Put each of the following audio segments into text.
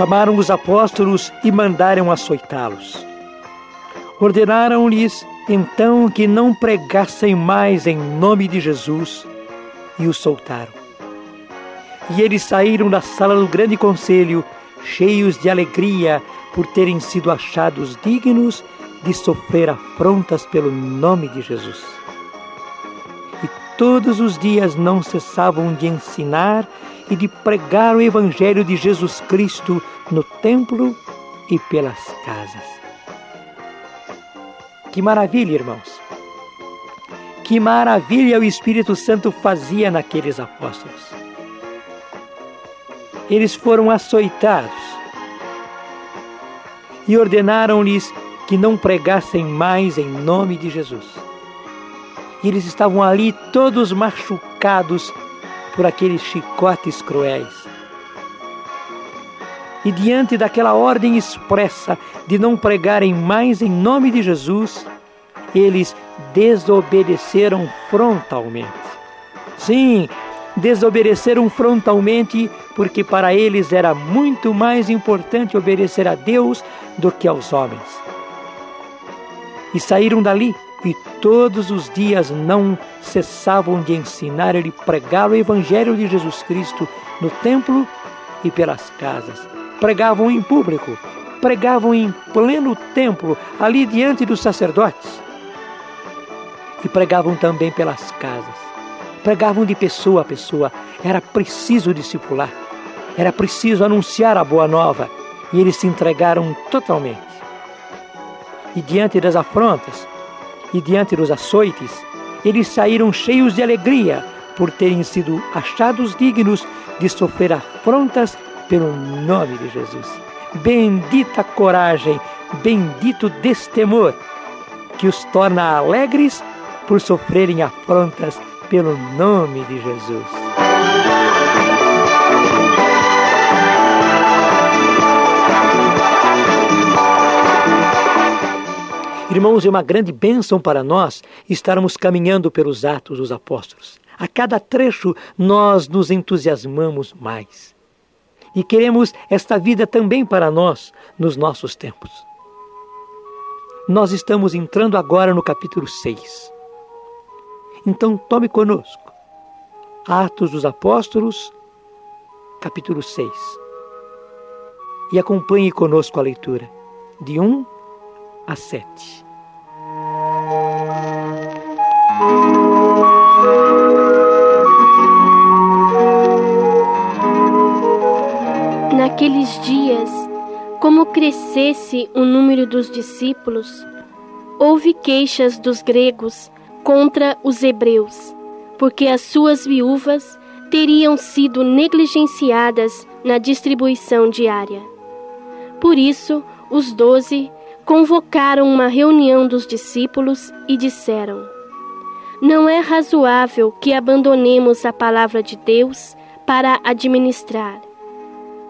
chamaram os apóstolos e mandaram açoitá-los. Ordenaram-lhes então que não pregassem mais em nome de Jesus e os soltaram. E eles saíram da sala do grande conselho, cheios de alegria por terem sido achados dignos de sofrer afrontas pelo nome de Jesus. E todos os dias não cessavam de ensinar e de pregar o Evangelho de Jesus Cristo no templo e pelas casas. Que maravilha, irmãos! Que maravilha o Espírito Santo fazia naqueles apóstolos. Eles foram açoitados e ordenaram-lhes que não pregassem mais em nome de Jesus. E eles estavam ali todos machucados por aqueles chicotes cruéis. E diante daquela ordem expressa de não pregarem mais em nome de Jesus, eles desobedeceram frontalmente. Sim, desobedeceram frontalmente porque para eles era muito mais importante obedecer a Deus do que aos homens. E saíram dali e todos os dias não cessavam de ensinar e pregar o Evangelho de Jesus Cristo no templo e pelas casas. Pregavam em público, pregavam em pleno templo, ali diante dos sacerdotes. E pregavam também pelas casas. Pregavam de pessoa a pessoa. Era preciso discipular. Era preciso anunciar a boa nova. E eles se entregaram totalmente. E diante das afrontas, e diante dos açoites, eles saíram cheios de alegria por terem sido achados dignos de sofrer afrontas pelo nome de Jesus. Bendita coragem, bendito destemor, que os torna alegres por sofrerem afrontas pelo nome de Jesus. Irmãos, é uma grande bênção para nós estarmos caminhando pelos atos dos apóstolos. A cada trecho nós nos entusiasmamos mais. E queremos esta vida também para nós nos nossos tempos. Nós estamos entrando agora no capítulo 6. Então tome conosco Atos dos Apóstolos, capítulo 6. E acompanhe conosco a leitura de 1 a 7. Naqueles dias, como crescesse o número dos discípulos, houve queixas dos gregos contra os hebreus, porque as suas viúvas teriam sido negligenciadas na distribuição diária. Por isso, os doze convocaram uma reunião dos discípulos e disseram: Não é razoável que abandonemos a palavra de Deus para administrar.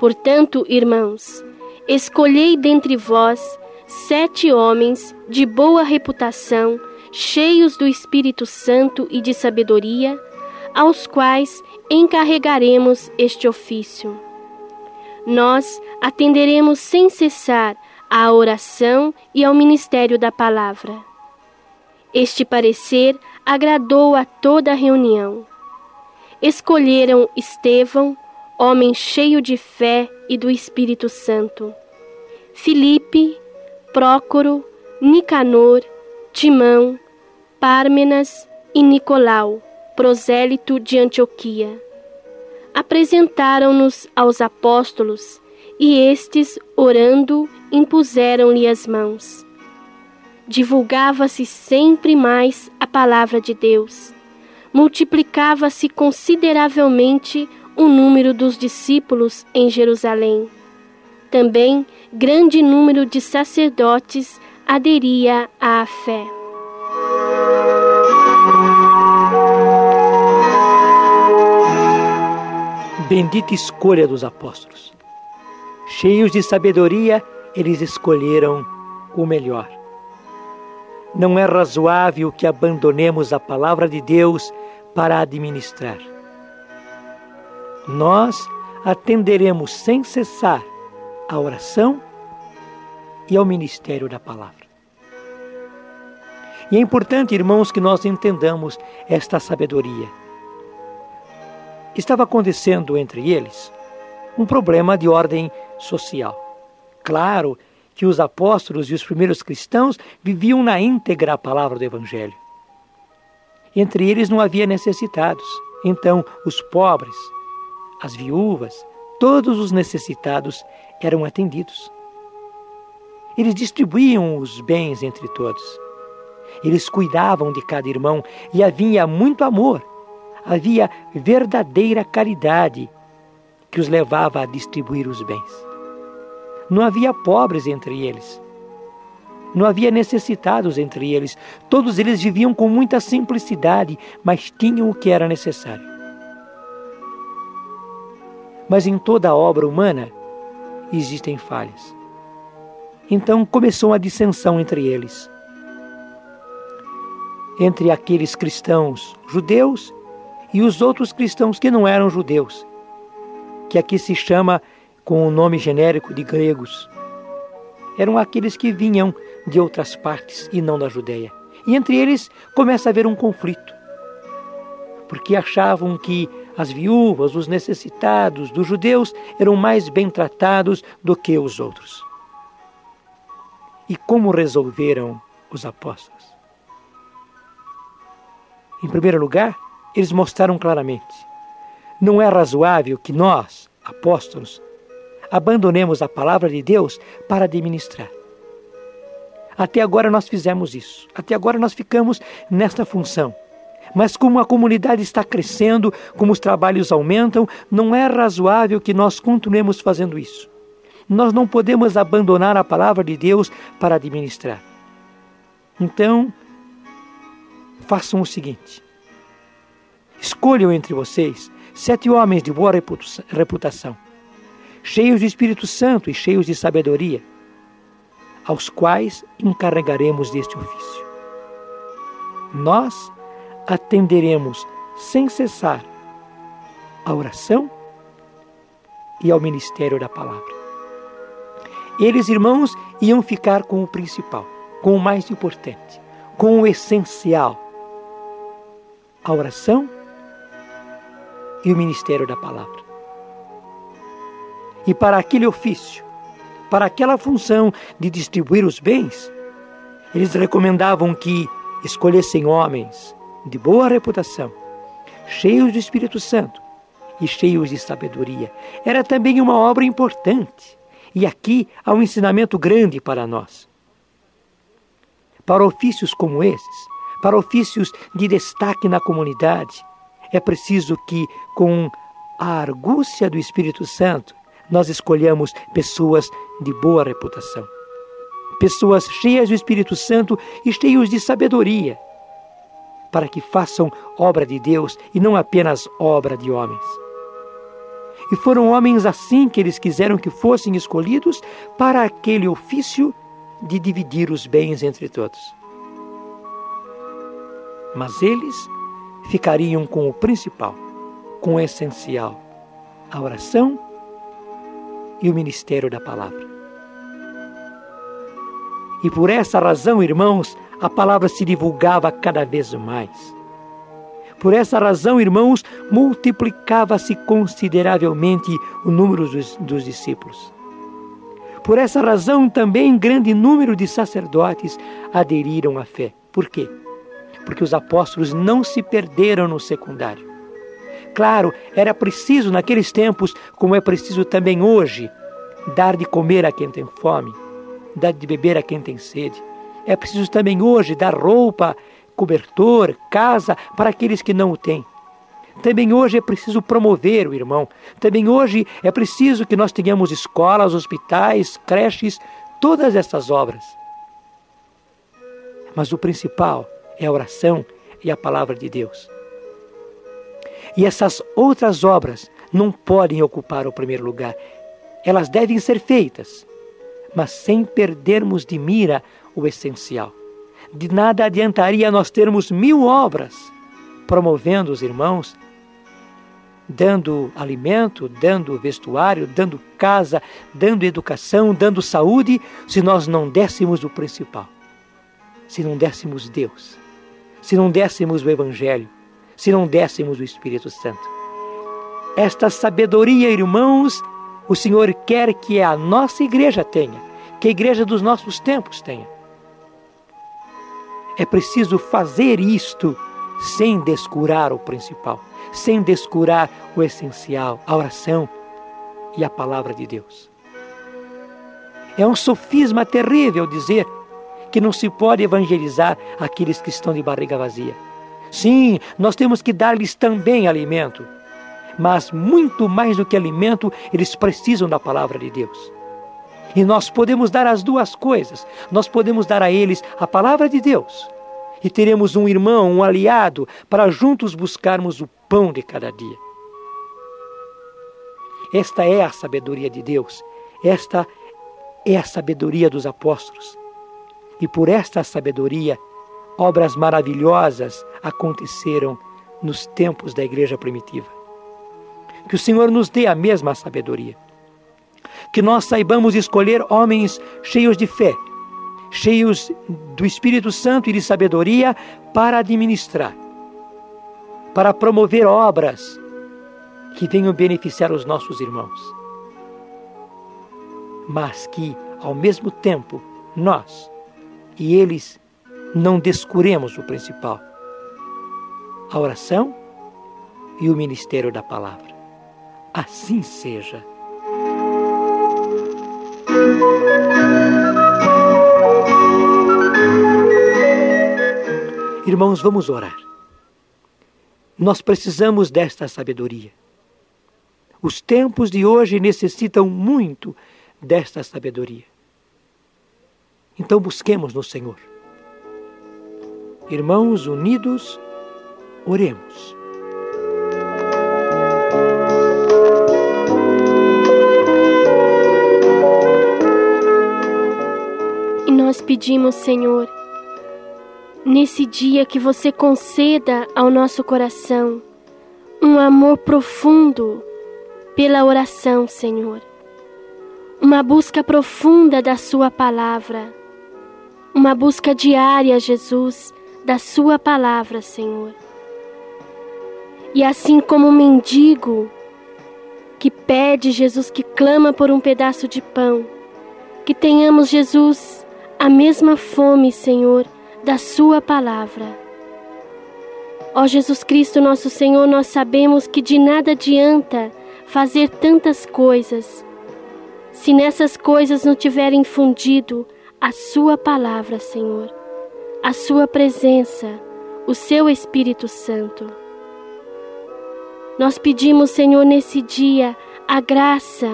Portanto, irmãos, escolhei dentre vós sete homens de boa reputação, cheios do Espírito Santo e de sabedoria, aos quais encarregaremos este ofício. Nós atenderemos sem cessar à oração e ao ministério da palavra. Este parecer agradou a toda a reunião. Escolheram Estevão, homem cheio de fé e do Espírito Santo, Filipe, Prócoro, Nicanor, Timão, Pármenas e Nicolau, prosélito de Antioquia. Apresentaram-nos aos apóstolos e estes, orando, impuseram-lhe as mãos. Divulgava-se sempre mais a palavra de Deus. Multiplicava-se consideravelmente o número dos discípulos em Jerusalém. Também grande número de sacerdotes aderia à fé. Bendita escolha dos apóstolos. Cheios de sabedoria, eles escolheram o melhor. Não é razoável que abandonemos a palavra de Deus para administrar. Nós atenderemos sem cessar à oração e ao ministério da palavra. E é importante, irmãos, que nós entendamos esta sabedoria. Estava acontecendo entre eles um problema de ordem social. Claro que os apóstolos e os primeiros cristãos viviam na íntegra a palavra do Evangelho. Entre eles não havia necessitados. Então, os pobres, as viúvas, todos os necessitados eram atendidos. Eles distribuíam os bens entre todos. Eles cuidavam de cada irmão e havia muito amor. Havia verdadeira caridade que os levava a distribuir os bens. Não havia pobres entre eles. Não havia necessitados entre eles. Todos eles viviam com muita simplicidade, mas tinham o que era necessário. Mas em toda a obra humana existem falhas. Então começou a dissensão entre eles. Entre aqueles cristãos judeus e os outros cristãos que não eram judeus, que aqui se chama com o nome genérico de gregos. Eram aqueles que vinham de outras partes e não da Judéia. E entre eles começa a haver um conflito, porque achavam que as viúvas, os necessitados dos judeus eram mais bem tratados do que os outros. E como resolveram os apóstolos? Em primeiro lugar, eles mostraram claramente: não é razoável que nós, apóstolos, abandonemos a palavra de Deus para administrar. Até agora nós fizemos isso. Até agora nós ficamos nesta função. Mas como a comunidade está crescendo, como os trabalhos aumentam, não é razoável que nós continuemos fazendo isso. Nós não podemos abandonar a palavra de Deus para administrar. Então, façam o seguinte: escolham entre vocês sete homens de boa reputação, cheios de Espírito Santo e cheios de sabedoria, aos quais encarregaremos deste ofício. Nós atenderemos sem cessar à oração e ao ministério da palavra. Eles, irmãos, iam ficar com o principal, com o mais importante, com o essencial: a oração e o ministério da palavra. E para aquele ofício, para aquela função de distribuir os bens, eles recomendavam que escolhessem homens de boa reputação, cheios do Espírito Santo e cheios de sabedoria. Era também uma obra importante e aqui há um ensinamento grande para nós. Para ofícios como esses, para ofícios de destaque na comunidade, é preciso que, com a argúcia do Espírito Santo, nós escolhamos pessoas de boa reputação. Pessoas cheias do Espírito Santo e cheios de sabedoria, para que façam obra de Deus e não apenas obra de homens. E foram homens assim que eles quiseram que fossem escolhidos para aquele ofício de dividir os bens entre todos. Mas eles ficariam com o principal, com o essencial, a oração e o ministério da palavra. E por essa razão, irmãos, a palavra se divulgava cada vez mais. Por essa razão, irmãos, multiplicava-se consideravelmente o número dos, dos discípulos. Por essa razão, também grande número de sacerdotes aderiram à fé. Por quê? Porque os apóstolos não se perderam no secundário. Claro, era preciso naqueles tempos, como é preciso também hoje, dar de comer a quem tem fome, dar de beber a quem tem sede. É preciso também hoje dar roupa cobertor, casa para aqueles que não o têm. Também hoje é preciso promover o irmão. Também hoje é preciso que nós tenhamos escolas, hospitais, creches, todas essas obras. Mas o principal é a oração e a palavra de Deus. E essas outras obras não podem ocupar o primeiro lugar. Elas devem ser feitas, mas sem perdermos de mira o essencial de nada adiantaria nós termos mil obras promovendo os irmãos dando alimento, dando vestuário, dando casa, dando educação, dando saúde, se nós não dessemos o principal, se não dessemos Deus, se não dessemos o Evangelho, se não dessemos o Espírito Santo. Esta sabedoria, irmãos, o Senhor quer que a nossa igreja tenha, que a igreja dos nossos tempos tenha. É preciso fazer isto sem descurar o principal sem descurar o essencial, a oração e a palavra de Deus. É um sofisma terrível dizer que não se pode evangelizar aqueles que estão de barriga vazia. Sim, nós temos que dar-lhes também alimento, mas muito mais do que alimento, eles precisam da palavra de Deus. E nós podemos dar as duas coisas. Nós podemos dar a eles a palavra de Deus e teremos um irmão, um aliado, para juntos buscarmos o pão de cada dia. Esta é a sabedoria de Deus, esta é a sabedoria dos apóstolos. E por esta sabedoria, obras maravilhosas aconteceram nos tempos da igreja primitiva. Que o Senhor nos dê a mesma sabedoria. Que nós saibamos escolher homens cheios de fé, cheios do Espírito Santo e de sabedoria para administrar, para promover obras que venham beneficiar os nossos irmãos. Mas que, ao mesmo tempo, nós e eles não descuremos o principal: a oração e o ministério da palavra. Assim seja. Irmãos, vamos orar. Nós precisamos desta sabedoria. Os tempos de hoje necessitam muito desta sabedoria. Então busquemos no Senhor. Irmãos unidos, oremos. E nós pedimos, Senhor, nesse dia que você conceda ao nosso coração um amor profundo pela oração, Senhor. Uma busca profunda da Sua palavra. Uma busca diária, Jesus, da Sua palavra, Senhor. E assim como um mendigo que pede, Jesus, que clama por um pedaço de pão, que tenhamos, Jesus, a mesma fome, Senhor, da Sua palavra. Ó Jesus Cristo, nosso Senhor, nós sabemos que de nada adianta fazer tantas coisas se nessas coisas não tiver infundido a Sua palavra, Senhor, a Sua presença, o Seu Espírito Santo. Nós pedimos, Senhor, nesse dia a graça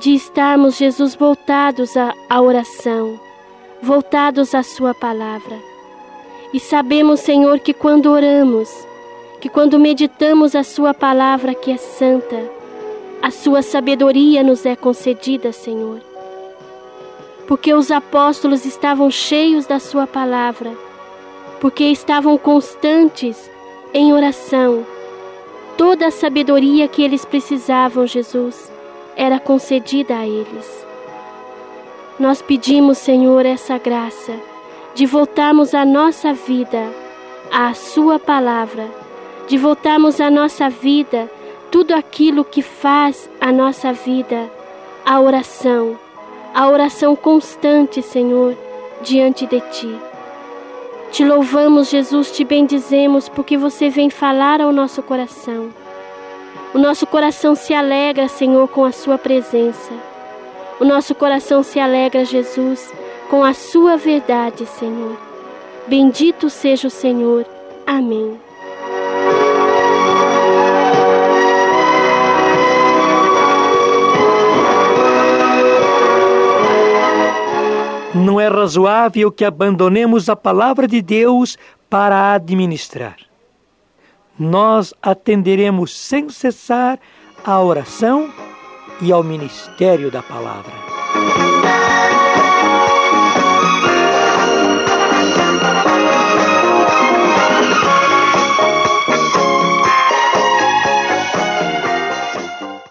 de estarmos, Jesus, voltados à, à oração voltados à Sua palavra. E sabemos, Senhor, que quando oramos, que quando meditamos a Sua palavra que é santa, a Sua sabedoria nos é concedida, Senhor. Porque os apóstolos estavam cheios da Sua palavra, porque estavam constantes em oração. Toda a sabedoria que eles precisavam, Jesus, era concedida a eles. Nós pedimos, Senhor, essa graça de voltarmos a nossa vida à Sua palavra, de voltarmos a nossa vida, tudo aquilo que faz a nossa vida, a oração, a oração constante, Senhor, diante de Ti. Te louvamos, Jesus, te bendizemos, porque você vem falar ao nosso coração. O nosso coração se alegra, Senhor, com a Sua presença. O nosso coração se alegra, Jesus, com a Sua verdade, Senhor. Bendito seja o Senhor. Amém. Não é razoável que abandonemos a palavra de Deus para administrar. Nós atenderemos sem cessar a oração e ao ministério da palavra.